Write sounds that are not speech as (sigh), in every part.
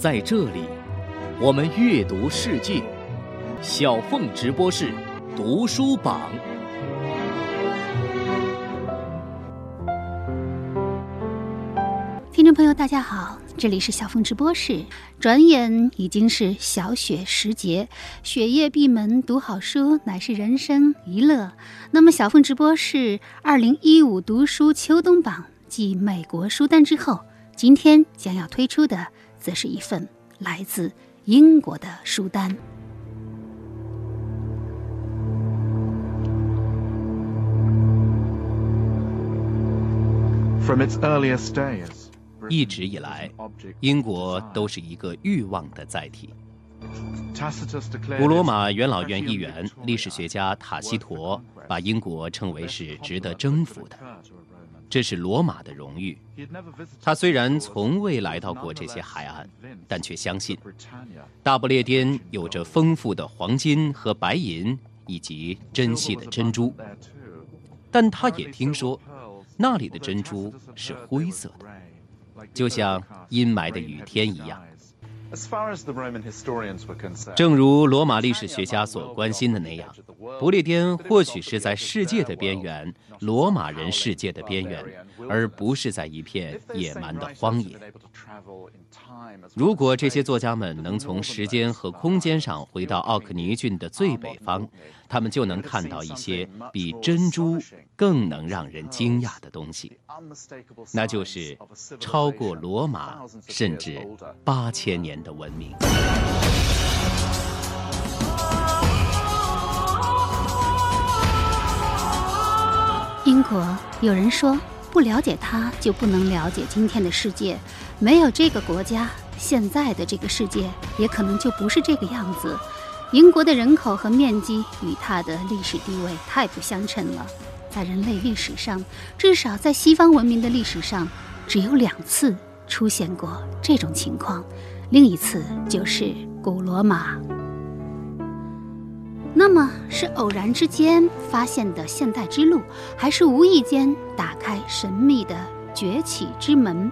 在这里，我们阅读世界。小凤直播室，读书榜。听众朋友，大家好，这里是小凤直播室。转眼已经是小雪时节，雪夜闭门读好书，乃是人生一乐。那么，小凤直播室二零一五读书秋冬榜继美国书单之后，今天将要推出的，则是一份来自英国的书单。一直以来，英国都是一个欲望的载体。古罗马元老院议员、历史学家塔西佗把英国称为是值得征服的，这是罗马的荣誉。他虽然从未来到过这些海岸，但却相信大不列颠有着丰富的黄金和白银以及珍稀的珍珠。但他也听说。那里的珍珠是灰色的，就像阴霾的雨天一样。正如罗马历史学家所关心的那样，不列颠或许是在世界的边缘，罗马人世界的边缘，而不是在一片野蛮的荒野。如果这些作家们能从时间和空间上回到奥克尼郡的最北方，他们就能看到一些比珍珠更能让人惊讶的东西，那就是超过罗马甚至八千年的文明。英国有人说。不了解它，就不能了解今天的世界。没有这个国家，现在的这个世界也可能就不是这个样子。英国的人口和面积与它的历史地位太不相称了。在人类历史上，至少在西方文明的历史上，只有两次出现过这种情况，另一次就是古罗马。那么是偶然之间发现的现代之路，还是无意间打开神秘的崛起之门？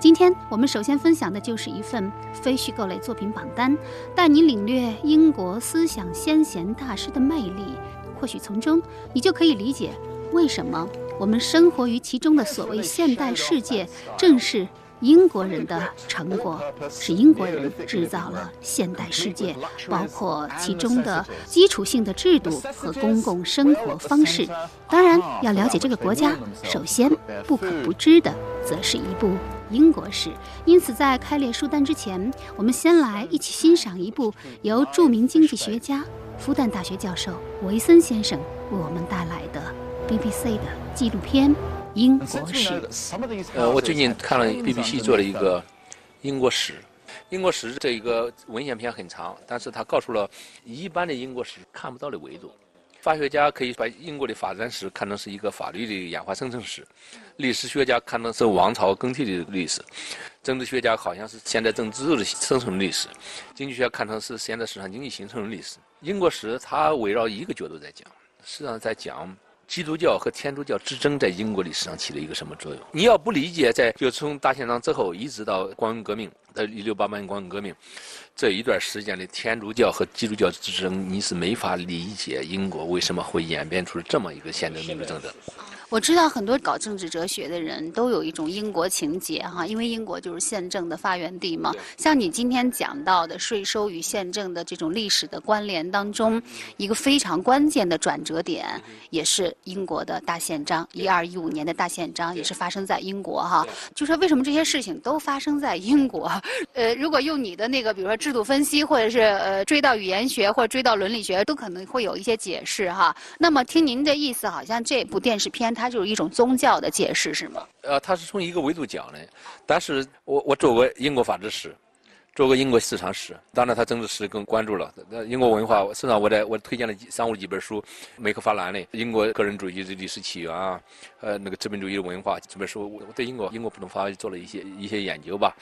今天我们首先分享的就是一份非虚构类作品榜单，带你领略英国思想先贤大师的魅力。或许从中你就可以理解，为什么我们生活于其中的所谓现代世界，正是。英国人的成果是英国人制造了现代世界，包括其中的基础性的制度和公共生活方式。当然，要了解这个国家，首先不可不知的，则是一部英国史。因此，在开列书单之前，我们先来一起欣赏一部由著名经济学家、复旦大学教授维森先生为我们带来的 BBC 的纪录片。英国史。呃，我最近看了 BBC 做了一个英国史。英国史这一个文献片很长，但是它告诉了一般的英国史看不到的维度。法学家可以把英国的发展史看成是一个法律的演化生成史，历史学家看成是王朝更替的历史，政治学家好像是现代政治的生成历史，经济学家看成是现在市场经济形成的历史。英国史它围绕一个角度在讲，实际上在讲。基督教和天主教之争在英国历史上起了一个什么作用？你要不理解，在就从大宪章之后一直到光荣革命，呃一六八八年光荣革命这一段时间的天主教和基督教之争，你是没法理解英国为什么会演变出这么一个宪政民主政治。我知道很多搞政治哲学的人都有一种英国情节哈，因为英国就是宪政的发源地嘛。像你今天讲到的税收与宪政的这种历史的关联当中，一个非常关键的转折点，也是英国的大宪章，一二一五年的大宪章也是发生在英国哈。就说为什么这些事情都发生在英国？呃，如果用你的那个，比如说制度分析，或者是呃追到语言学或者追到伦理学，都可能会有一些解释哈。那么听您的意思，好像这部电视片。它就是一种宗教的解释，是吗？呃，它是从一个维度讲的，但是我我做过英国法制史，做过英国市场史，当然它政治史更关注了。那英国文化，实际上我在我推荐了三五几本书，梅克法兰的《英国个人主义的历史起源》啊，呃，那个资本主义的文化这本书，我对英国英国普通法做了一些一些研究吧。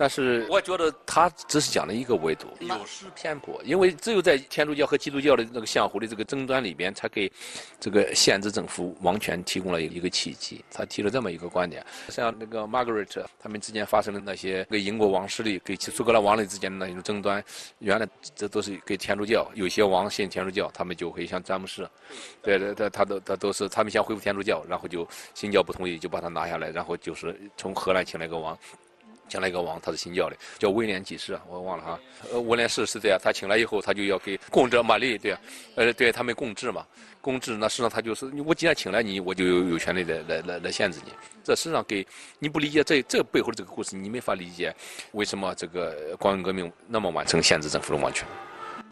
但是我觉得他只是讲了一个维度，有失偏颇，因为只有在天主教和基督教的那个相互的这个争端里边，才给这个限制政府王权提供了一个契机。他提了这么一个观点，像那个 Margaret 他们之间发生的那些跟英国王室里、跟苏格兰王里之间的那种争端，原来这都是给天主教，有些王信天主教，他们就会像詹姆士，对对对，他都他都是他们想恢复天主教，然后就新教不同意，就把他拿下来，然后就是从荷兰请来个王。请来一个王，他是新教的，叫威廉几世，我忘了哈。呃，威廉四是这样，他请来以后，他就要给共治玛丽，对，呃，对他们共治嘛，共治。那实际上他就是，我既然请来你，我就有有权利来来来来限制你。这实际上给你不理解这这背后的这个故事，你没法理解为什么这个光荣革命那么完成限制政府的王权。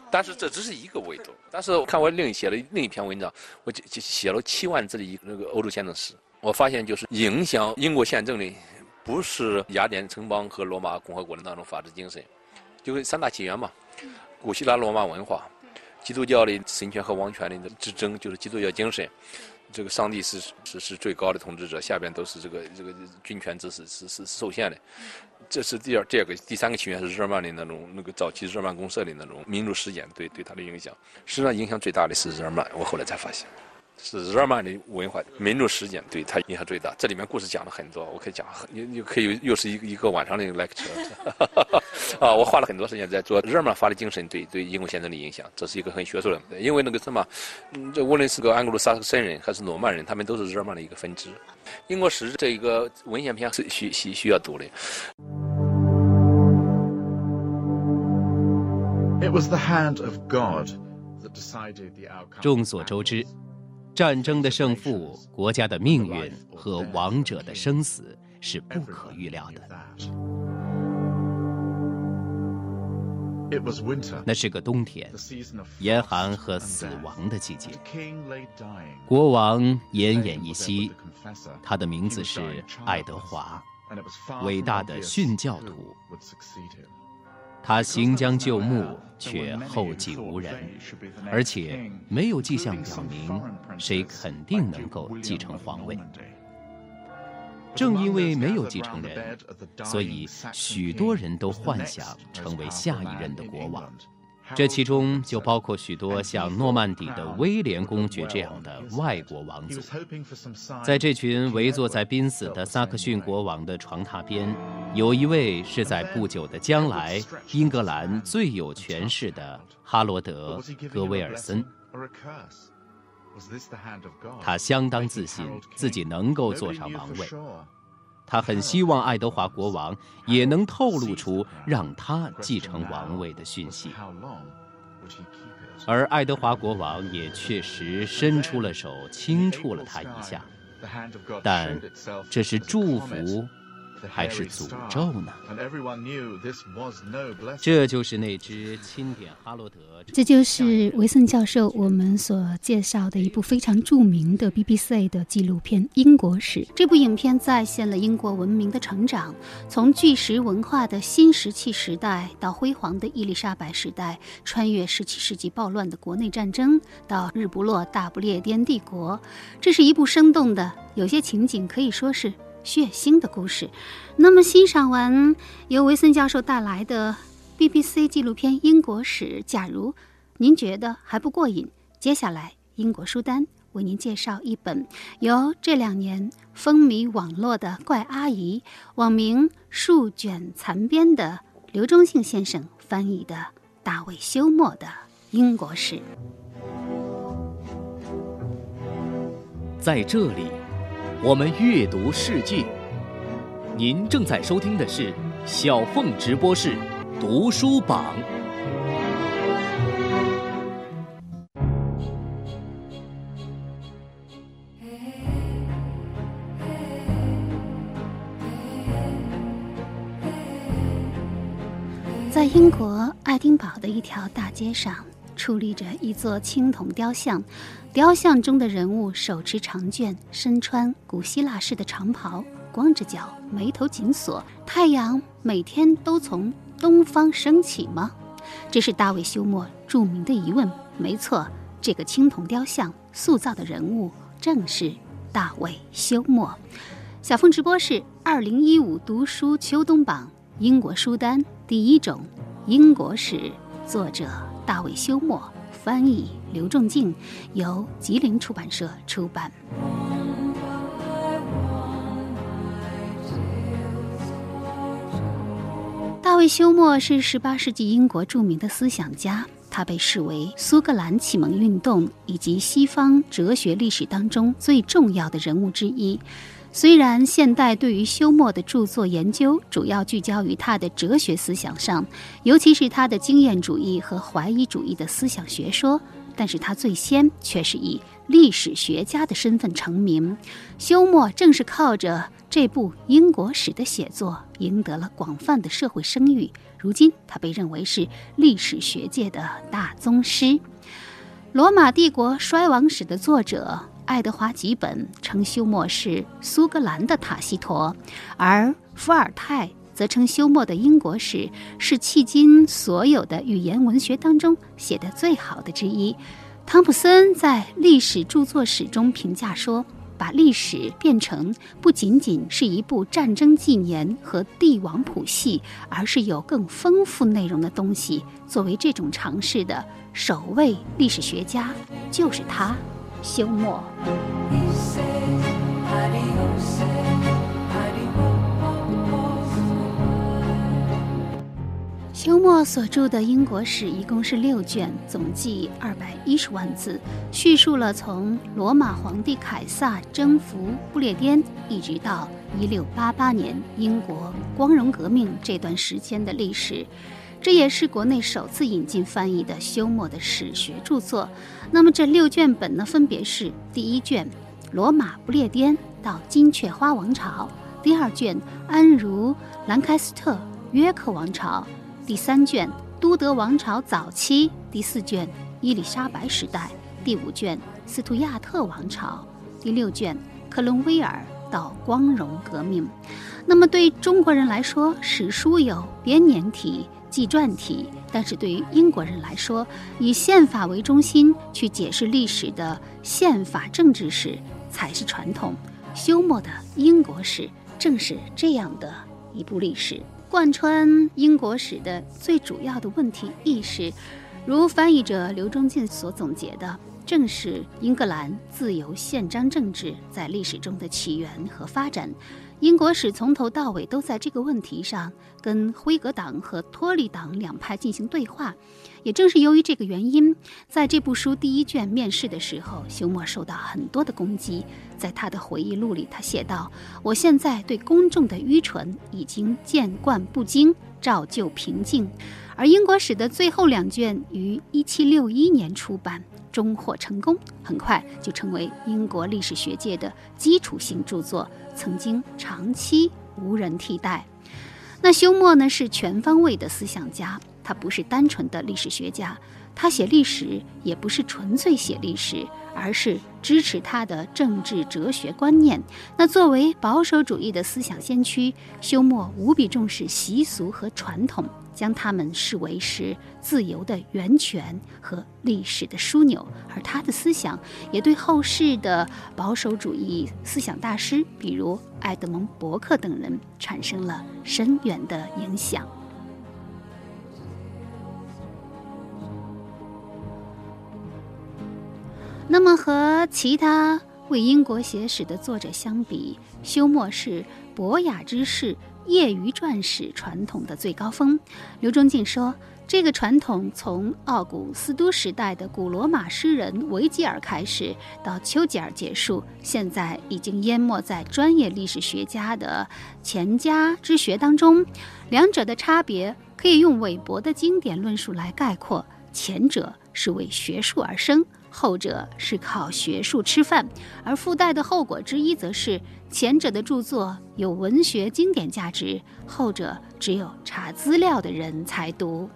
但是这只是一个维度。但是看我另写了另一篇文章，我就写了七万字的一那个欧洲宪政史，我发现就是影响英国宪政的。不是雅典城邦和罗马共和国的那种法治精神，就是三大起源嘛。古希腊罗马文化，基督教的神权和王权的之争，就是基督教精神。这个上帝是是是最高的统治者，下边都是这个这个军权制是是是受限的。这是第二第二个第三个起源是日耳曼的那种那个早期日耳曼公社的那种民主实践对对他的影响。实际上影响最大的是日耳曼，我后来才发现。是日耳曼的文化民族实践对他影响最大。这里面故事讲了很多，我可以讲，你你可以又是一个一个晚上的一个 lecture。啊，我花了很多时间在做日耳曼法的精神对对英国宪政的影响，这是一个很学术的。因为那个什么，这无论是个安格鲁萨克森人还是诺曼人，他们都是日耳曼的一个分支。英国史这一个文献篇是需需需要读的。众所周知。战争的胜负、国家的命运和王者的生死是不可预料的。那是个冬天，严寒和死亡的季节。国王奄奄一息，他的名字是爱德华，伟大的殉教徒。他行将就木，却后继无人，而且没有迹象表明谁肯定能够继承皇位。正因为没有继承人，所以许多人都幻想成为下一任的国王。这其中就包括许多像诺曼底的威廉公爵这样的外国王族。在这群围坐在濒死的萨克逊国王的床榻边，有一位是在不久的将来英格兰最有权势的哈罗德·格威尔森。他相当自信自己能够坐上王位。他很希望爱德华国王也能透露出让他继承王位的讯息，而爱德华国王也确实伸出了手，轻触了他一下，但这是祝福。还是诅咒呢？这就是那只钦点哈罗德。这就是维森教授我们所介绍的一部非常著名的 BBC 的纪录片《英国史》。这部影片再现了英国文明的成长，从巨石文化的新石器时代到辉煌的伊丽莎白时代，穿越17世纪暴乱的国内战争，到日不落大不列颠帝国。这是一部生动的，有些情景可以说是。血腥的故事。那么，欣赏完由维森教授带来的 BBC 纪录片《英国史》，假如您觉得还不过瘾，接下来英国书单为您介绍一本由这两年风靡网络的怪阿姨，网名“数卷残编”的刘忠信先生翻译的大卫休谟的《英国史》。在这里。我们阅读世界。您正在收听的是小凤直播室读书榜。在英国爱丁堡的一条大街上，矗立着一座青铜雕像。雕像中的人物手持长卷，身穿古希腊式的长袍，光着脚，眉头紧锁。太阳每天都从东方升起吗？这是大卫休谟著名的疑问。没错，这个青铜雕像塑造的人物正是大卫休谟。小凤直播室二零一五读书秋冬榜英国书单第一种英国史，作者大卫休谟，翻译刘仲敬，由吉林出版社出版。大卫休谟是十八世纪英国著名的思想家，他被视为苏格兰启蒙运动以及西方哲学历史当中最重要的人物之一。虽然现代对于休谟的著作研究主要聚焦于他的哲学思想上，尤其是他的经验主义和怀疑主义的思想学说，但是他最先却是以历史学家的身份成名。休谟正是靠着这部英国史的写作，赢得了广泛的社会声誉。如今，他被认为是历史学界的大宗师。罗马帝国衰亡史的作者。爱德华·吉本称休谟是苏格兰的塔西佗，而伏尔泰则称休谟的英国史是迄今所有的语言文学当中写的最好的之一。汤普森在历史著作史中评价说：“把历史变成不仅仅是一部战争纪年和帝王谱系，而是有更丰富内容的东西。作为这种尝试的首位历史学家，就是他。”休谟。休谟所著的英国史一共是六卷，总计二百一十万字，叙述了从罗马皇帝凯撒征服不列颠，一直到一六八八年英国光荣革命这段时间的历史。这也是国内首次引进翻译的休谟的史学著作。那么这六卷本呢，分别是第一卷《罗马不列颠到金雀花王朝》，第二卷《安茹兰开斯特约克王朝》，第三卷《都德王朝早期》，第四卷《伊丽莎白时代》，第五卷《斯图亚特王朝》，第六卷《克伦威尔到光荣革命》。那么对中国人来说，史书有编年体。纪传体，但是对于英国人来说，以宪法为中心去解释历史的宪法政治史才是传统。休谟的英国史正是这样的一部历史，贯穿英国史的最主要的问题意识，如翻译者刘忠进所总结的，正是英格兰自由宪章政治在历史中的起源和发展。英国史从头到尾都在这个问题上跟辉格党和托利党两派进行对话。也正是由于这个原因，在这部书第一卷面世的时候，休谟受到很多的攻击。在他的回忆录里，他写道：“我现在对公众的愚蠢已经见惯不惊，照旧平静。”而英国史的最后两卷于1761年出版。终获成功，很快就成为英国历史学界的基础性著作，曾经长期无人替代。那休谟呢，是全方位的思想家，他不是单纯的历史学家，他写历史也不是纯粹写历史，而是支持他的政治哲学观念。那作为保守主义的思想先驱，休谟无比重视习俗和传统。将他们视为是自由的源泉和历史的枢纽，而他的思想也对后世的保守主义思想大师，比如爱德蒙·伯克等人，产生了深远的影响。那么，和其他为英国写史的作者相比，休谟是博雅之士。业余传史传统的最高峰，刘忠进说，这个传统从奥古斯都时代的古罗马诗人维吉尔开始，到丘吉尔结束，现在已经淹没在专业历史学家的前家之学当中。两者的差别可以用韦伯的经典论述来概括：前者是为学术而生。后者是靠学术吃饭，而附带的后果之一，则是前者的著作有文学经典价值，后者只有查资料的人才读。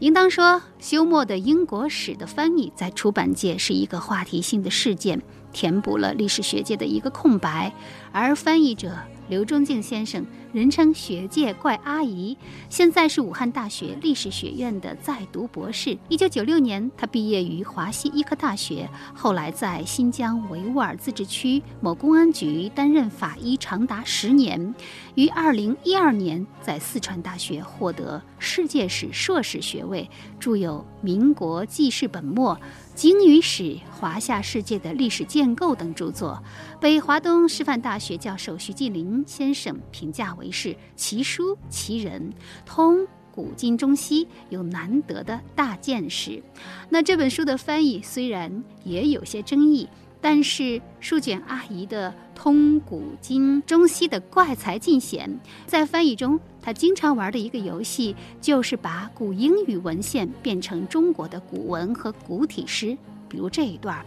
应当说，休谟的英国史的翻译在出版界是一个话题性的事件，填补了历史学界的一个空白。而翻译者刘忠敬先生，人称学界怪阿姨，现在是武汉大学历史学院的在读博士。一九九六年，他毕业于华西医科大学，后来在新疆维吾尔自治区某公安局担任法医长达十年。于二零一二年在四川大学获得世界史硕士学位，著有《民国纪事本末》。鲸鱼史、华夏世界的历史建构等著作，被华东师范大学教授徐继林先生评价为是奇书奇人，通古今中西，有难得的大见识。那这本书的翻译虽然也有些争议。但是书卷阿姨的通古今中西的怪才尽显，在翻译中，她经常玩的一个游戏就是把古英语文献变成中国的古文和古体诗。比如这一段：“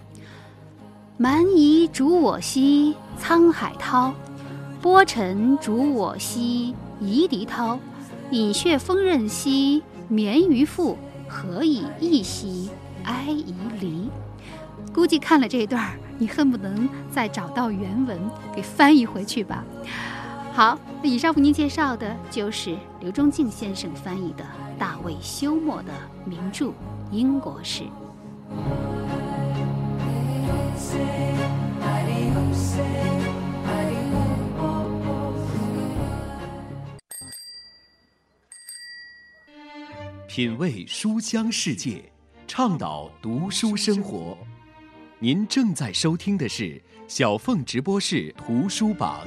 蛮夷逐我兮，沧海涛；波尘逐我兮，夷狄涛。饮血锋刃兮，绵鱼腹，何以异兮，哀夷离。”估计看了这一段你恨不能再找到原文给翻译回去吧。好，那以上为您介绍的就是刘忠敬先生翻译的大卫休谟的名著《英国史》。品味书香世界，倡导读书生活。您正在收听的是小凤直播室图书榜。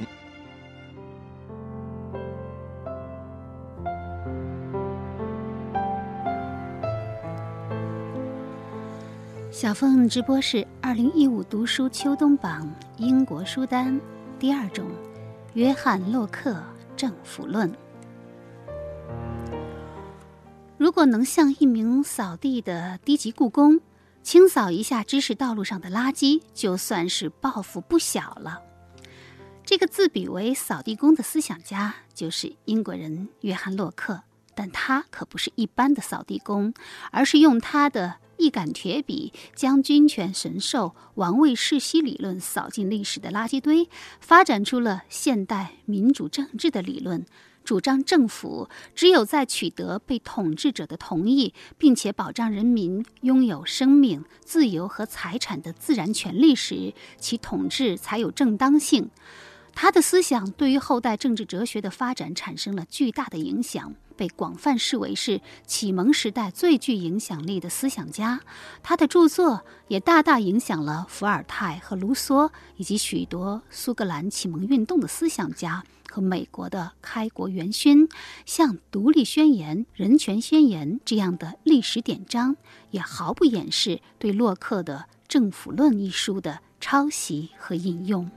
小凤直播室二零一五读书秋冬榜英国书单第二种，约翰·洛克《政府论》。如果能像一名扫地的低级故宫。清扫一下知识道路上的垃圾，就算是抱负不小了。这个自比为扫地工的思想家，就是英国人约翰·洛克。但他可不是一般的扫地工，而是用他的一杆铁笔，将君权神授、王位世袭理论扫进历史的垃圾堆，发展出了现代民主政治的理论。主张政府只有在取得被统治者的同意，并且保障人民拥有生命、自由和财产的自然权利时，其统治才有正当性。他的思想对于后代政治哲学的发展产生了巨大的影响，被广泛视为是启蒙时代最具影响力的思想家。他的著作也大大影响了伏尔泰和卢梭以及许多苏格兰启蒙运动的思想家。和美国的开国元勋，像《独立宣言》《人权宣言》这样的历史典章，也毫不掩饰对洛克的《政府论》一书的抄袭和引用。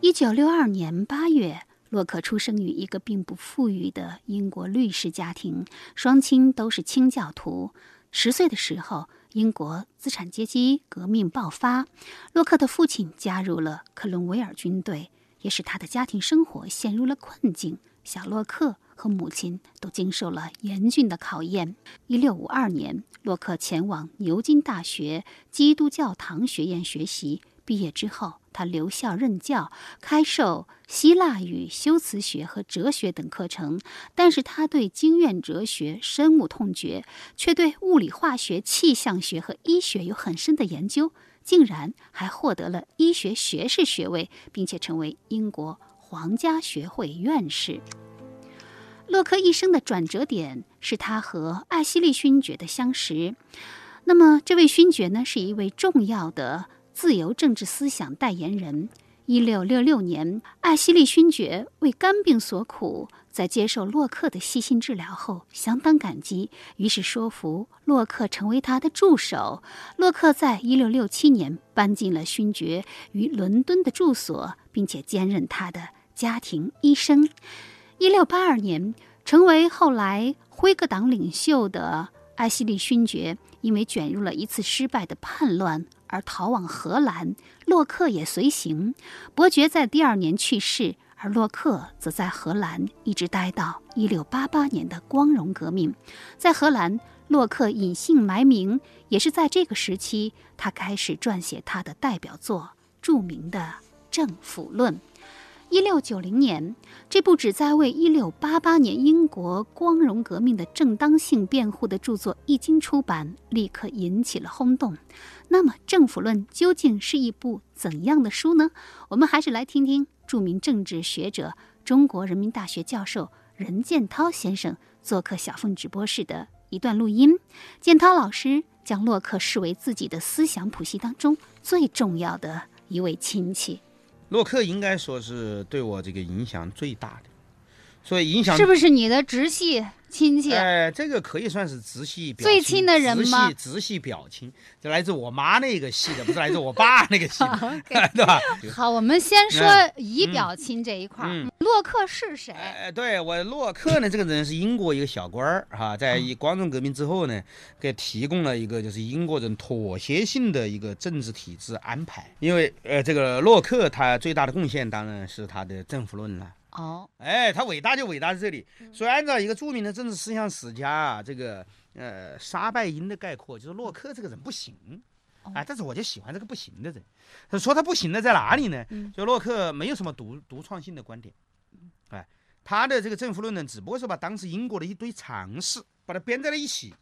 一九六二年八月，洛克出生于一个并不富裕的英国律师家庭，双亲都是清教徒。十岁的时候。英国资产阶级革命爆发，洛克的父亲加入了克伦威尔军队，也使他的家庭生活陷入了困境。小洛克和母亲都经受了严峻的考验。一六五二年，洛克前往牛津大学基督教堂学院学习。毕业之后，他留校任教，开授希腊语、修辞学和哲学等课程。但是，他对经验哲学深恶痛绝，却对物理、化学、气象学和医学有很深的研究，竟然还获得了医学学士学位，并且成为英国皇家学会院士。洛克一生的转折点是他和艾希利勋爵的相识。那么，这位勋爵呢，是一位重要的。自由政治思想代言人。一六六六年，艾希利勋爵为肝病所苦，在接受洛克的细心治疗后，相当感激，于是说服洛克成为他的助手。洛克在一六六七年搬进了勋爵于伦敦的住所，并且兼任他的家庭医生。一六八二年，成为后来辉格党领袖的艾希利勋爵，因为卷入了一次失败的叛乱。而逃往荷兰，洛克也随行。伯爵在第二年去世，而洛克则在荷兰一直待到一六八八年的光荣革命。在荷兰，洛克隐姓埋名，也是在这个时期，他开始撰写他的代表作——著名的《政府论》。一六九零年，这部旨在为一六八八年英国光荣革命的正当性辩护的著作一经出版，立刻引起了轰动。那么，《政府论》究竟是一部怎样的书呢？我们还是来听听著名政治学者、中国人民大学教授任建涛先生做客小凤直播室的一段录音。建涛老师将洛克视为自己的思想谱系当中最重要的一位亲戚。洛克应该说是对我这个影响最大的，所以影响是不是你的直系亲戚？哎，这个可以算是直系表最亲的人吗？直系直系表亲，就来自我妈那个系的，不是来自我爸那个系的，(laughs) 对吧？好，我们先说姨表亲这一块儿。洛克是谁？哎，对我洛克呢，这个人是英国一个小官儿哈，在光荣革命之后呢，给提供了一个就是英国人妥协性的一个政治体制安排。因为呃，这个洛克他最大的贡献当然是他的政府论了。哦，哎，他伟大就伟大在这里。所以按照一个著名的政治思想史家啊，这个呃沙拜因的概括，就是洛克这个人不行。哎，但是我就喜欢这个不行的人。他说他不行的在哪里呢？就洛克没有什么独独创性的观点。哎，他的这个政府论呢，只不过是把当时英国的一堆常识把它编在了一起。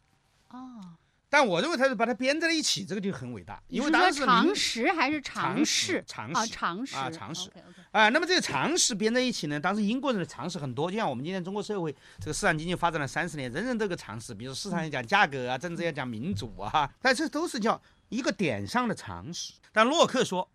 哦。但我认为他是把它编在了一起，这个就很伟大。因为当时常识还是常识？常识啊，常识啊，常识。啊，那么这个常识编在一起呢，当时英国人的常识很多，就像我们今天中国社会这个市场经济发展了三十年，人人都有个常识，比如市场要讲价格啊，政治要讲民主啊，但这都是叫一个点上的常识。但洛克说。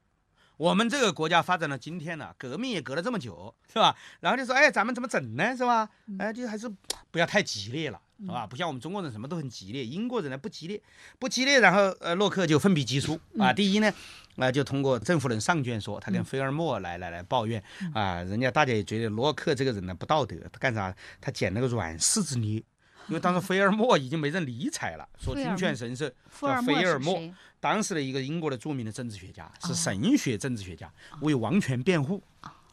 我们这个国家发展到今天了，革命也隔了这么久，是吧？然后就说，哎，咱们怎么整呢？是吧？哎，就还是不要太激烈了，是吧？不像我们中国人什么都很激烈，英国人呢不激烈，不激烈。然后，呃，洛克就奋笔疾书啊。第一呢，啊，就通过政府人上卷说，他跟菲尔莫来来来抱怨啊，人家大家也觉得洛克这个人呢不道德，他干啥？他捡了个软柿子捏。因为当时菲尔莫已经没人理睬了，说君权神授叫菲尔莫，当时的一个英国的著名的政治学家，是神学政治学家，为王权辩护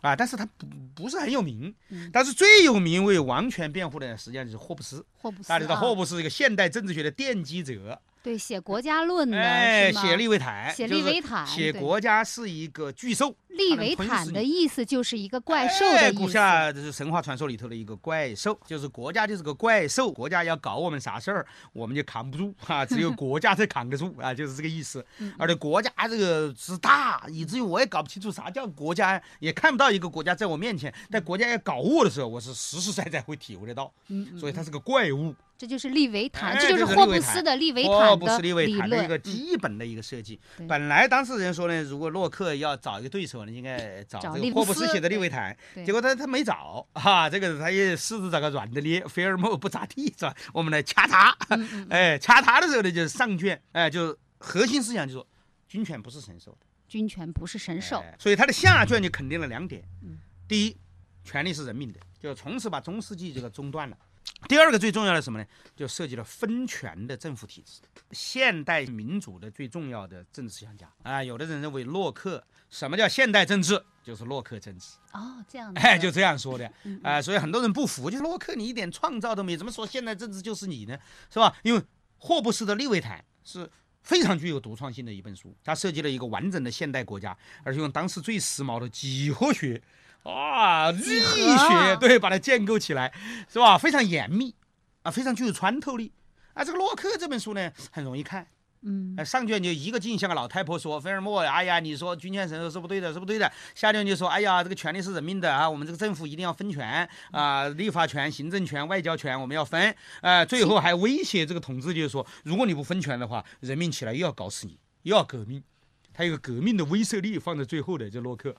啊，但是他不不是很有名，但是最有名为王权辩护的实际上就是霍布斯，霍布斯，大家知道霍布斯是一个现代政治学的奠基者。对，写国家论的，哎，写利维坦，写利维坦，写国家是一个巨兽。利维坦的意思就是一个怪兽的意思。古下这是神话传说里头的一个怪兽，就是国家就是个怪兽，国家要搞我们啥事儿，我们就扛不住啊，只有 (laughs) 国家才扛得住啊，就是这个意思。而且国家这个之大，以至于我也搞不清楚啥叫国家，也看不到一个国家在我面前。但国家要搞我的时候，我是实实在在会体会得到。嗯，所以它是个怪物。这就是利维坦，这就是霍布斯的利维坦的理论的一个基本的一个设计。本来当事人说呢，如果洛克要找一个对手呢，应该找这个霍布斯写的利维坦。结果他他没找哈，这个他也试着找个软的捏。菲尔莫不咋地是吧？我们来掐他，(laughs) 哎，掐他的时候呢，就是上卷，哎，就核心思想就说，军权不是神授的，军权不是神授，所以他的下卷就肯定了两点。第一，权力是人民的，就从此把中世纪这个中断了。第二个最重要的什么呢？就涉及了分权的政府体制。现代民主的最重要的政治思想家啊，有的人认为洛克什么叫现代政治？就是洛克政治。哦，这样。哎，就这样说的啊，所以很多人不服，就是洛克你一点创造都没有，怎么说现代政治就是你呢？是吧？因为霍布斯的《利维坦》是非常具有独创性的一本书，它设计了一个完整的现代国家，而且用当时最时髦的几何学。啊，力学对，把它建构起来，是吧？非常严密，啊，非常具有穿透力。啊，这个洛克这本书呢，很容易看。嗯，上卷就一个劲，像个老太婆说：“菲尔莫，哎呀，你说君权神授是不对的，是不对的。”下卷就说：“哎呀，这个权力是人民的啊，我们这个政府一定要分权啊，立法权、行政权、外交权我们要分。”啊，最后还威胁这个统治，就是说，如果你不分权的话，人民起来又要搞死你，又要革命。他有个革命的威慑力放在最后的，这洛克。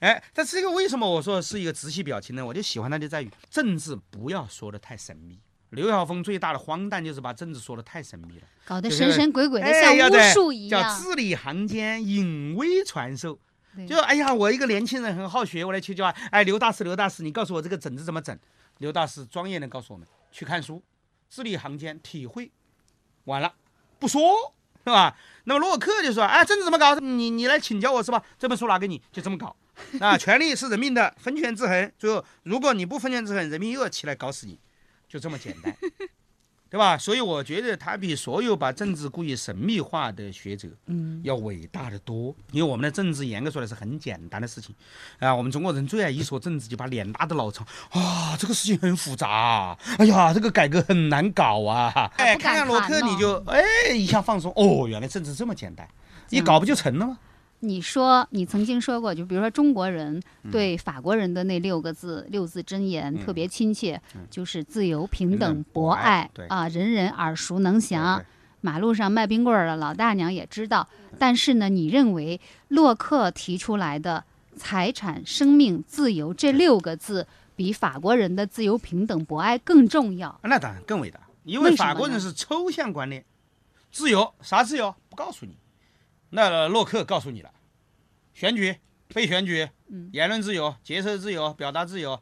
哎，但这个为什么我说是一个直系表情呢？我就喜欢它就在于政治不要说的太神秘。刘晓峰最大的荒诞就是把政治说的太神秘了，搞得神神鬼鬼的，像巫术一样。叫字里行间隐微传授。就哎呀，我一个年轻人很好学，我来求教。哎，刘大师，刘大师，你告诉我这个整治怎么整？刘大师专业的告诉我们，去看书，字里行间体会，完了不说是吧？那么洛克就说，哎，政治怎么搞？你你来请教我是吧？这本书拿给你，就这么搞。(laughs) 啊，权力是人民的，分权制衡。最后，如果你不分权制衡，人民又要起来搞死你，就这么简单，对 (laughs) 对吧？所以我觉得他比所有把政治故意神秘化的学者，嗯，要伟大的多。因为我们的政治严格说来是很简单的事情，啊，我们中国人最爱一说政治就把脸拉得老长啊，这个事情很复杂，哎呀，这个改革很难搞啊，哎，看看罗克你就哎一下放松，哦，原来政治这么简单，一搞不就成了吗？你说你曾经说过，就比如说中国人对法国人的那六个字六字真言特别亲切，就是自由、平等、博爱啊，人人耳熟能详。马路上卖冰棍儿的老大娘也知道。但是呢，你认为洛克提出来的财产、生命、自由这六个字，比法国人的自由、平等、博爱更重要？那当然更伟大，因为法国人是抽象观念，自由啥自由不告诉你。那洛克告诉你了，选举、被选举、言论自由、结社自由、表达自由，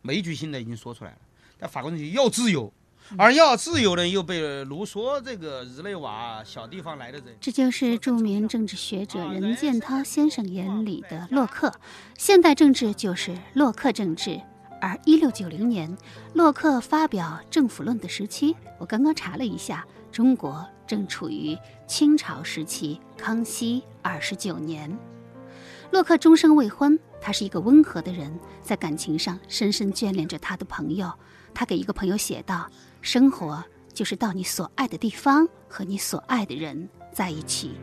枚举性的已经说出来了。但法国人就要自由，而要自由呢又被卢梭这个日内瓦小地方来的人。这就是著名政治学者任建涛先生眼里的洛克。现代政治就是洛克政治。而一六九零年，洛克发表《政府论》的时期，我刚刚查了一下，中国。正处于清朝时期，康熙二十九年，洛克终生未婚。他是一个温和的人，在感情上深深眷恋着他的朋友。他给一个朋友写道：“生活就是到你所爱的地方，和你所爱的人在一起。”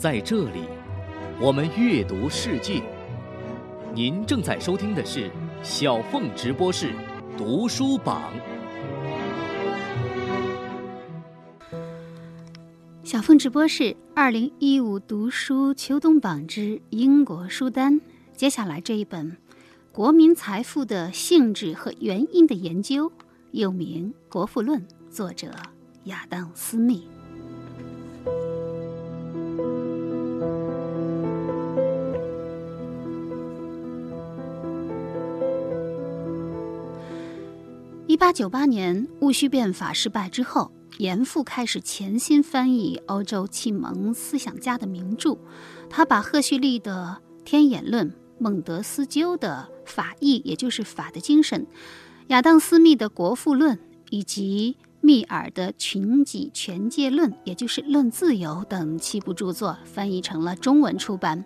在这里，我们阅读世界。您正在收听的是小凤直播室读书榜。小凤直播室二零一五读书秋冬榜之英国书单。接下来这一本《国民财富的性质和原因的研究》，又名《国富论》，作者亚当·斯密。八九八年戊戌变法失败之后，严复开始潜心翻译欧洲启蒙思想家的名著。他把赫胥黎的《天演论》、孟德斯鸠的《法义》，也就是法的精神；亚当·斯密的《国富论》，以及密尔的《群己权界论》，也就是《论自由》等七部著作，翻译成了中文出版。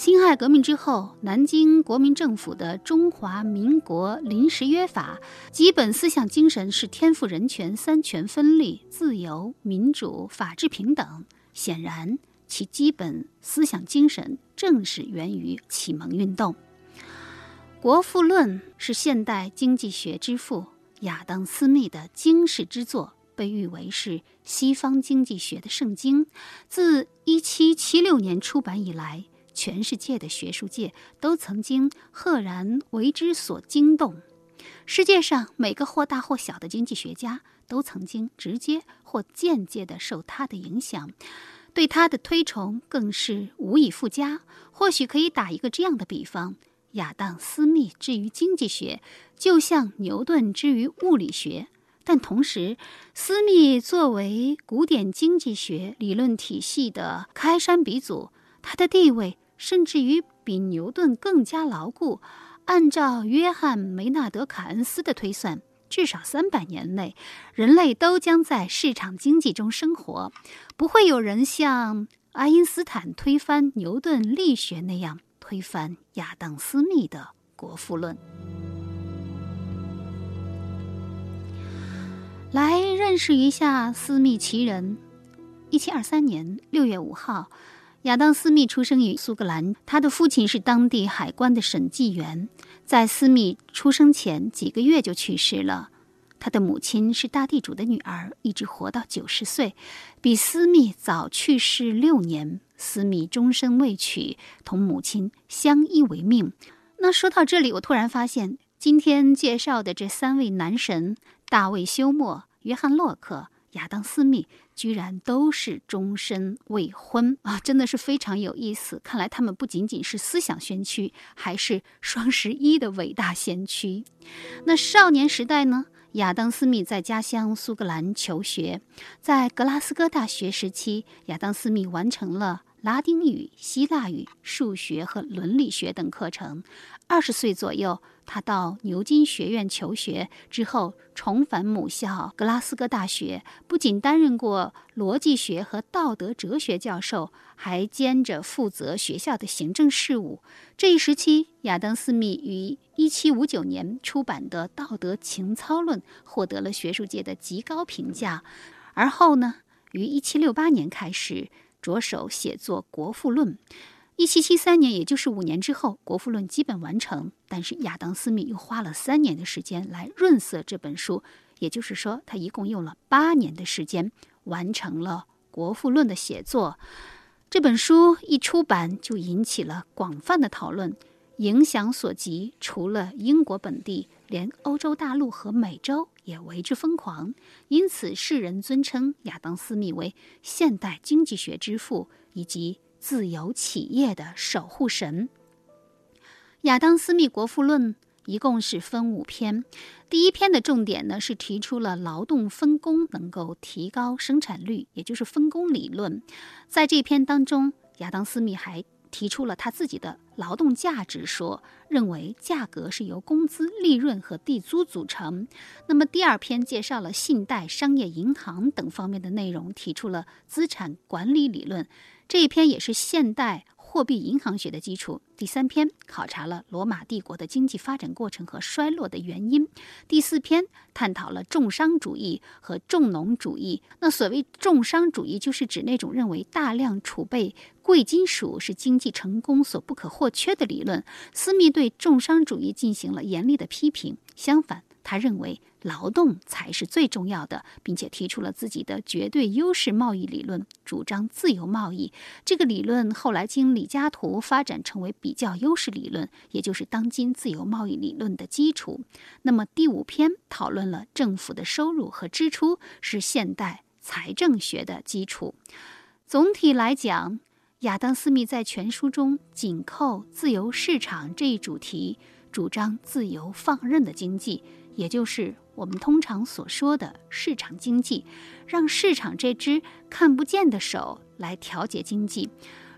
辛亥革命之后，南京国民政府的《中华民国临时约法》基本思想精神是天赋人权三权分立、自由、民主、法治、平等。显然，其基本思想精神正是源于启蒙运动。《国富论》是现代经济学之父亚当·斯密的经世之作，被誉为是西方经济学的圣经。自1776年出版以来，全世界的学术界都曾经赫然为之所惊动，世界上每个或大或小的经济学家都曾经直接或间接地受他的影响，对他的推崇更是无以复加。或许可以打一个这样的比方：亚当·斯密之于经济学，就像牛顿之于物理学。但同时，斯密作为古典经济学理论体系的开山鼻祖，他的地位。甚至于比牛顿更加牢固。按照约翰·梅纳德·凯恩斯的推算，至少三百年内，人类都将在市场经济中生活，不会有人像爱因斯坦推翻牛顿力学那样推翻亚当·斯密的《国富论》。来认识一下斯密其人。一七二三年六月五号。亚当·斯密出生于苏格兰，他的父亲是当地海关的审计员，在斯密出生前几个月就去世了。他的母亲是大地主的女儿，一直活到九十岁，比斯密早去世六年。斯密终身未娶，同母亲相依为命。那说到这里，我突然发现，今天介绍的这三位男神，大卫·休谟、约翰·洛克、亚当·斯密居然都是终身未婚啊，真的是非常有意思。看来他们不仅仅是思想先驱，还是双十一的伟大先驱。那少年时代呢？亚当·斯密在家乡苏格兰求学，在格拉斯哥大学时期，亚当·斯密完成了。拉丁语、希腊语、数学和伦理学等课程。二十岁左右，他到牛津学院求学，之后重返母校格拉斯哥大学。不仅担任过逻辑学和道德哲学教授，还兼着负责学校的行政事务。这一时期，亚当·斯密于1759年出版的《道德情操论》获得了学术界的极高评价。而后呢，于1768年开始。着手写作《国富论》，一七七三年，也就是五年之后，《国富论》基本完成。但是亚当·斯密又花了三年的时间来润色这本书，也就是说，他一共用了八年的时间完成了《国富论》的写作。这本书一出版就引起了广泛的讨论，影响所及，除了英国本地，连欧洲大陆和美洲。也为之疯狂，因此世人尊称亚当·斯密为现代经济学之父以及自由企业的守护神。亚当·斯密《国富论》一共是分五篇，第一篇的重点呢是提出了劳动分工能够提高生产率，也就是分工理论。在这篇当中，亚当·斯密还。提出了他自己的劳动价值说，认为价格是由工资、利润和地租组成。那么第二篇介绍了信贷、商业银行等方面的内容，提出了资产管理理论。这一篇也是现代。货币银行学的基础。第三篇考察了罗马帝国的经济发展过程和衰落的原因。第四篇探讨了重商主义和重农主义。那所谓重商主义，就是指那种认为大量储备贵金属是经济成功所不可或缺的理论。斯密对重商主义进行了严厉的批评。相反，他认为。劳动才是最重要的，并且提出了自己的绝对优势贸易理论，主张自由贸易。这个理论后来经李嘉图发展成为比较优势理论，也就是当今自由贸易理论的基础。那么第五篇讨论了政府的收入和支出是现代财政学的基础。总体来讲，亚当·斯密在全书中紧扣自由市场这一主题，主张自由放任的经济，也就是。我们通常所说的市场经济，让市场这只看不见的手来调节经济。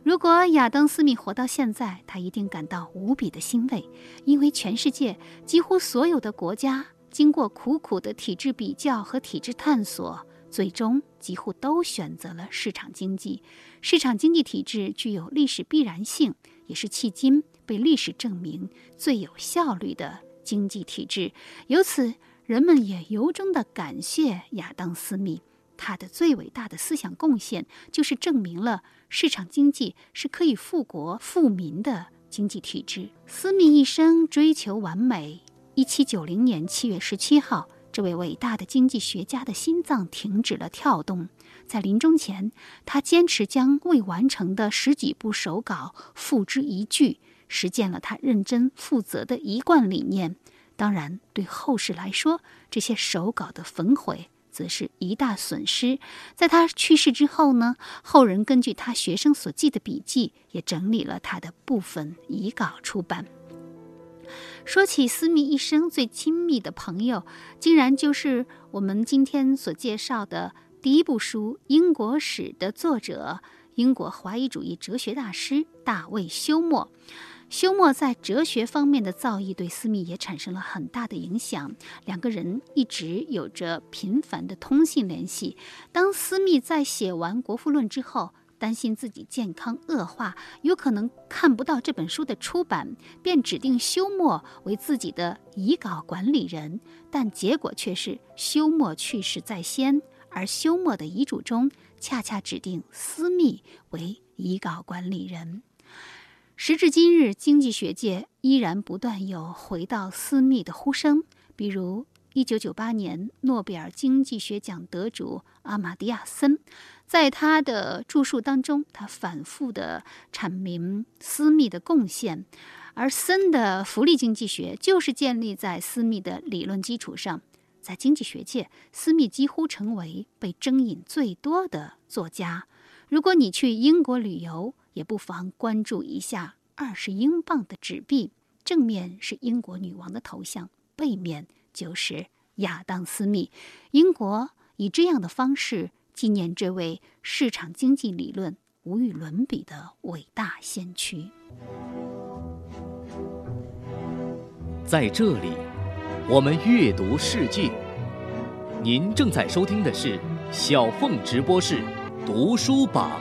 如果亚当·斯密活到现在，他一定感到无比的欣慰，因为全世界几乎所有的国家经过苦苦的体制比较和体制探索，最终几乎都选择了市场经济。市场经济体制具有历史必然性，也是迄今被历史证明最有效率的经济体制。由此。人们也由衷地感谢亚当·斯密，他的最伟大的思想贡献就是证明了市场经济是可以富国富民的经济体制。斯密一生追求完美。一七九零年七月十七号，这位伟大的经济学家的心脏停止了跳动。在临终前，他坚持将未完成的十几部手稿付之一炬，实践了他认真负责的一贯理念。当然，对后世来说，这些手稿的焚毁则是一大损失。在他去世之后呢，后人根据他学生所记的笔记，也整理了他的部分遗稿出版。说起斯密一生最亲密的朋友，竟然就是我们今天所介绍的第一部书《英国史》的作者——英国怀疑主义哲学大师大卫·休谟。休谟在哲学方面的造诣对斯密也产生了很大的影响，两个人一直有着频繁的通信联系。当斯密在写完《国富论》之后，担心自己健康恶化，有可能看不到这本书的出版，便指定休谟为自己的遗稿管理人。但结果却是休谟去世在先，而休谟的遗嘱中恰恰指定斯密为遗稿管理人。时至今日，经济学界依然不断有回到私密的呼声。比如，1998年诺贝尔经济学奖得主阿马蒂亚森，在他的著述当中，他反复地阐明私密的贡献，而森的福利经济学就是建立在私密的理论基础上。在经济学界，斯密几乎成为被征引最多的作家。如果你去英国旅游，也不妨关注一下二十英镑的纸币，正面是英国女王的头像，背面就是亚当·斯密。英国以这样的方式纪念这位市场经济理论无与伦比的伟大先驱。在这里，我们阅读世界。您正在收听的是小凤直播室读书榜。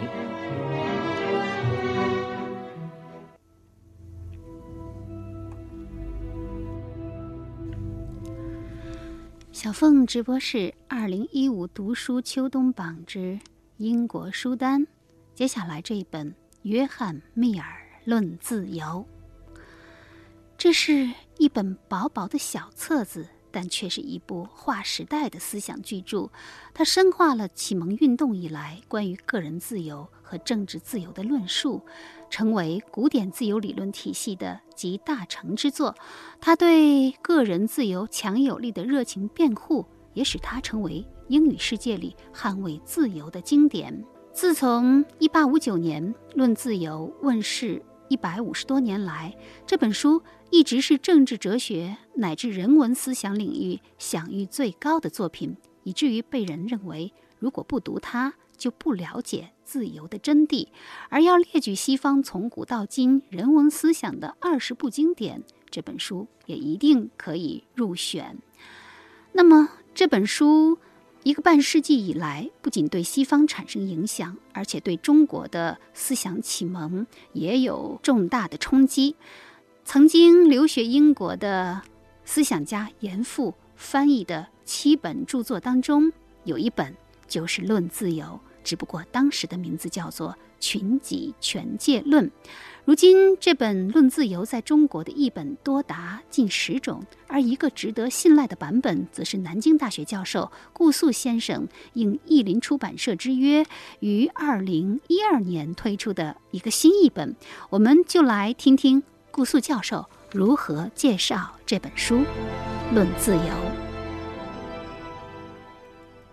小凤直播室二零一五读书秋冬榜之英国书单，接下来这一本《约翰·密尔论自由》。这是一本薄薄的小册子，但却是一部划时代的思想巨著。它深化了启蒙运动以来关于个人自由和政治自由的论述，成为古典自由理论体系的集大成之作。他对个人自由强有力的热情辩护，也使他成为英语世界里捍卫自由的经典。自从1859年《论自由》问世一百五十多年来，这本书。一直是政治哲学乃至人文思想领域享誉最高的作品，以至于被人认为，如果不读它，就不了解自由的真谛。而要列举西方从古到今人文思想的二十部经典，这本书也一定可以入选。那么，这本书一个半世纪以来，不仅对西方产生影响，而且对中国的思想启蒙也有重大的冲击。曾经留学英国的思想家严复翻译的七本著作当中，有一本就是《论自由》，只不过当时的名字叫做《群己权界论》。如今这本《论自由》在中国的译本多达近十种，而一个值得信赖的版本，则是南京大学教授顾素先生应译林出版社之约，于二零一二年推出的一个新译本。我们就来听听。顾素教授如何介绍这本书《论自由》？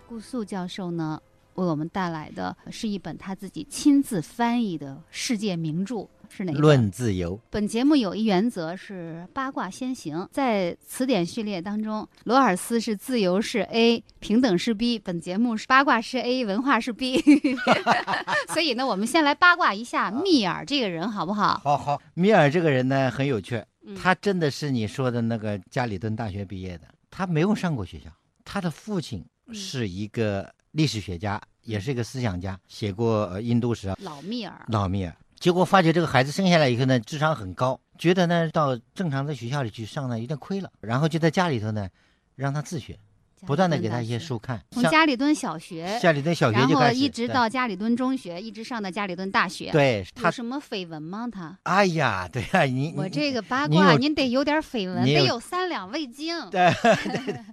顾素教授呢，为我们带来的是一本他自己亲自翻译的世界名著。是哪？论自由。本节目有一原则是八卦先行，在词典序列当中，罗尔斯是自由是 A，平等是 B，本节目是八卦是 A，文化是 B。(laughs) (laughs) 所以呢，我们先来八卦一下密尔这个人，好不好？好好，密尔这个人呢很有趣，他真的是你说的那个加里敦大学毕业的，他没有上过学校，他的父亲是一个历史学家，也是一个思想家，写过《印度史》。老密尔。老密尔。结果发觉这个孩子生下来以后呢，智商很高，觉得呢到正常的学校里去上呢有点亏了，然后就在家里头呢，让他自学，不断的给他一些书看。从家里蹲小学，家里蹲小学就开始，一直到家里蹲中学，一直上到家里蹲大学。对，有什么绯闻吗？他？哎呀，对呀，你我这个八卦，您得有点绯闻，得有三两味精。对对 (laughs) 对。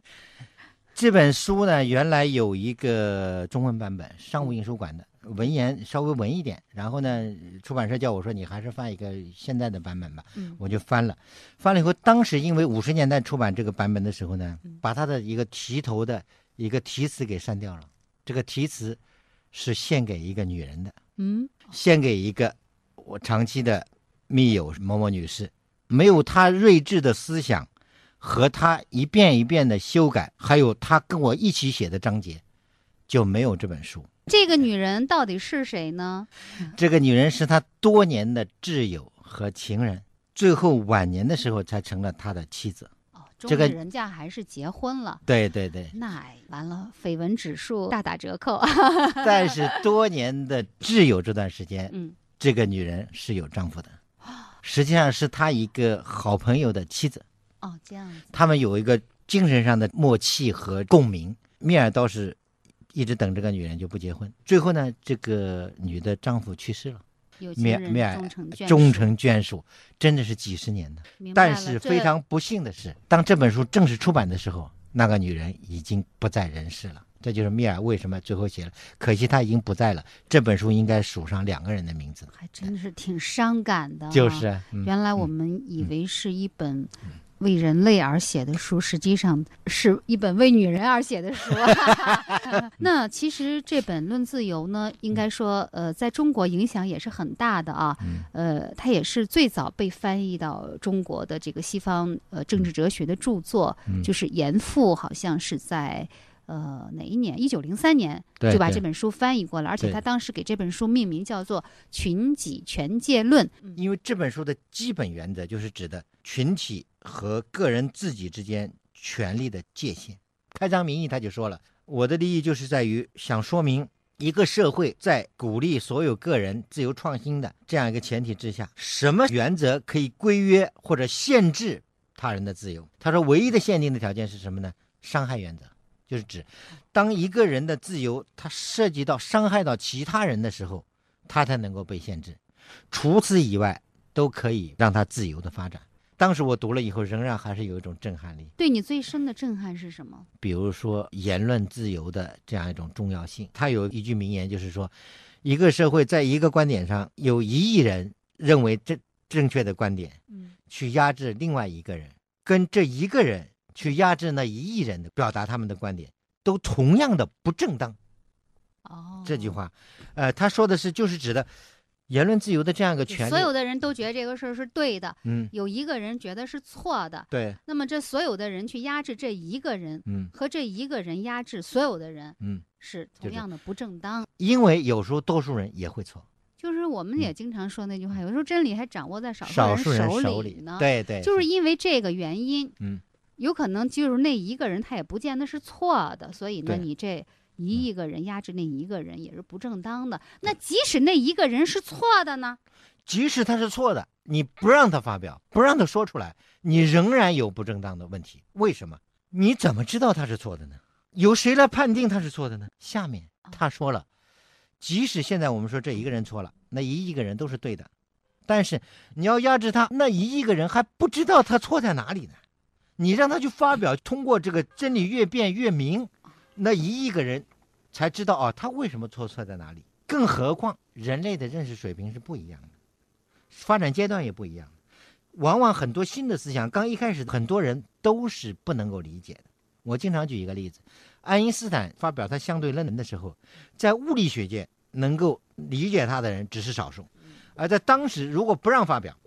这本书呢，原来有一个中文版本，商务印书馆的。文言稍微文一点，然后呢，出版社叫我说你还是翻一个现在的版本吧，我就翻了，翻了以后，当时因为五十年代出版这个版本的时候呢，把它的一个题头的一个题词给删掉了，这个题词是献给一个女人的，嗯，献给一个我长期的密友某某女士，没有她睿智的思想和他一遍一遍的修改，还有他跟我一起写的章节，就没有这本书。这个女人到底是谁呢？这个女人是他多年的挚友和情人，最后晚年的时候才成了他的妻子。哦，这个人家还是结婚了。对对对。那完了，绯闻指数大打折扣。(laughs) (laughs) 但是多年的挚友这段时间，嗯，这个女人是有丈夫的，实际上是他一个好朋友的妻子。哦，这样子。他们有一个精神上的默契和共鸣。密尔倒是。一直等这个女人就不结婚，最后呢，这个女的丈夫去世了，米米尔终成眷属，真的是几十年的。但是非常不幸的是，当这本书正式出版的时候，那个女人已经不在人世了。这就是米尔为什么最后写了，可惜她已经不在了。这本书应该署上两个人的名字，还真是挺伤感的。就是，原来我们以为是一本。为人类而写的书，实际上是一本为女人而写的书。(laughs) (laughs) 那其实这本《论自由》呢，应该说，呃，在中国影响也是很大的啊。呃，它也是最早被翻译到中国的这个西方呃政治哲学的著作，就是严复，好像是在。呃，哪一年？一九零三年就把这本书翻译过了，而且他当时给这本书命名叫做《群己权界论》，因为这本书的基本原则就是指的群体和个人自己之间权利的界限。开张名义他就说了，我的利益就是在于想说明一个社会在鼓励所有个人自由创新的这样一个前提之下，什么原则可以规约或者限制他人的自由？他说，唯一的限定的条件是什么呢？伤害原则。就是指，当一个人的自由他涉及到伤害到其他人的时候，他才能够被限制。除此以外，都可以让他自由的发展。当时我读了以后，仍然还是有一种震撼力。对你最深的震撼是什么？比如说言论自由的这样一种重要性。他有一句名言，就是说，一个社会在一个观点上有一亿人认为正正确的观点，嗯，去压制另外一个人，跟这一个人。去压制那一亿人的表达他们的观点，都同样的不正当。哦，这句话，呃，他说的是就是指的言论自由的这样一个权利。所有的人都觉得这个事儿是对的，嗯，有一个人觉得是错的，对。那么这所有的人去压制这一个人，嗯，和这一个人压制所有的人，嗯，是同样的不正当。因为有时候多数人也会错。就是我们也经常说那句话，有时候真理还掌握在少数人手里呢。对对。就是因为这个原因，嗯。有可能就是那一个人，他也不见得是错的，所以呢，你这一亿个人压制那一个人也是不正当的。那即使那一个人是错的呢？即使他是错的，你不让他发表，不让他说出来，你仍然有不正当的问题。为什么？你怎么知道他是错的呢？由谁来判定他是错的呢？下面他说了，即使现在我们说这一个人错了，那一亿个人都是对的，但是你要压制他，那一亿个人还不知道他错在哪里呢？你让他去发表，通过这个真理越辩越明，那一亿个人才知道啊，他为什么错错在哪里。更何况人类的认识水平是不一样的，发展阶段也不一样，往往很多新的思想刚一开始，很多人都是不能够理解的。我经常举一个例子，爱因斯坦发表他相对论的时候，在物理学界能够理解他的人只是少数，而在当时如果不让发表，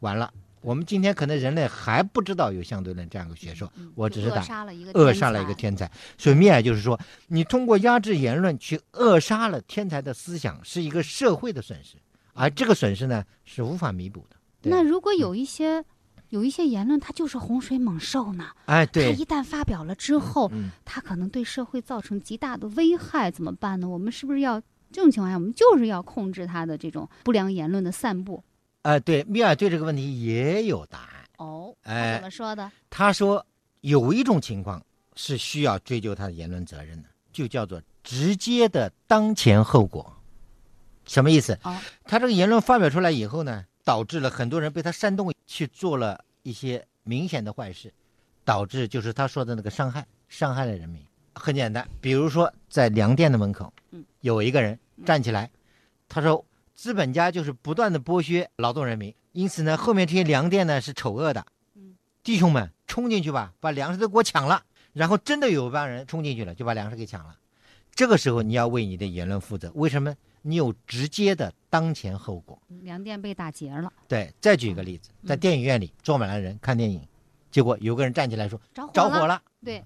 完了。我们今天可能人类还不知道有相对论这样一个学说，我只是打扼杀了一个天才。所以密尔就是说，你通过压制言论去扼杀了天才的思想，是一个社会的损失，而这个损失呢是无法弥补的。那如果有一些有一些言论，它就是洪水猛兽呢？哎，对，它一旦发表了之后，它可能对社会造成极大的危害，怎么办呢？我们是不是要这种情况下，我们就是要控制它的这种不良言论的散布？呃，对，米尔对这个问题也有答案。哦，哎，怎么说的？他说有一种情况是需要追究他的言论责任的，就叫做直接的当前后果。什么意思？哦，他这个言论发表出来以后呢，导致了很多人被他煽动去做了一些明显的坏事，导致就是他说的那个伤害，伤害了人民。很简单，比如说在粮店的门口，嗯，有一个人站起来，他说。资本家就是不断的剥削劳动人民，因此呢，后面这些粮店呢是丑恶的。弟兄们冲进去吧，把粮食都给我抢了。然后真的有一帮人冲进去了，就把粮食给抢了。这个时候你要为你的言论负责，为什么？你有直接的当前后果。粮店被打劫了。对，再举一个例子，在电影院里坐满了人看电影，结果有个人站起来说着火了。对。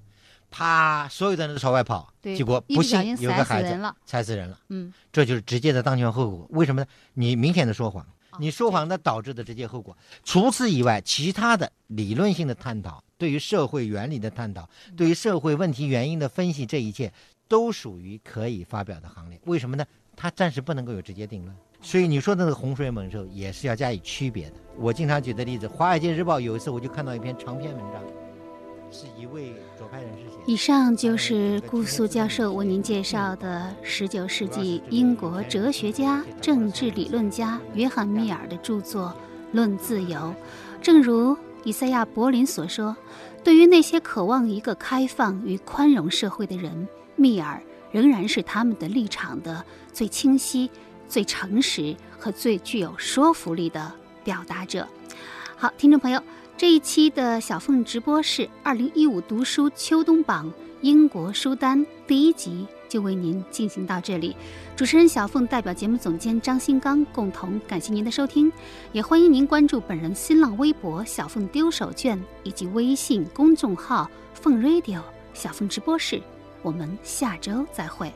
啪！所有的人都朝外跑，结果不幸有个孩子踩死人了。嗯，这就是直接的当权后果。为什么呢？你明显的说谎，你说谎的导致的直接后果。除此以外，其他的理论性的探讨，对于社会原理的探讨，对于社会问题原因的分析，这一切都属于可以发表的行列。为什么呢？它暂时不能够有直接定论。所以你说的那个洪水猛兽也是要加以区别的。我经常举的例子，《华尔街日报》有一次我就看到一篇长篇文章。是一位左派人士写。以上就是顾苏教授为您介绍的十九世纪英国哲学家、政治理论家约翰·密尔的著作《论自由》。正如以赛亚·柏林所说，对于那些渴望一个开放与宽容社会的人，密尔仍然是他们的立场的最清晰、最诚实和最具有说服力的表达者。好，听众朋友。这一期的小凤直播室二零一五读书秋冬榜英国书单第一集就为您进行到这里。主持人小凤代表节目总监张新刚共同感谢您的收听，也欢迎您关注本人新浪微博小凤丢手绢以及微信公众号凤 radio 小凤直播室。我们下周再会。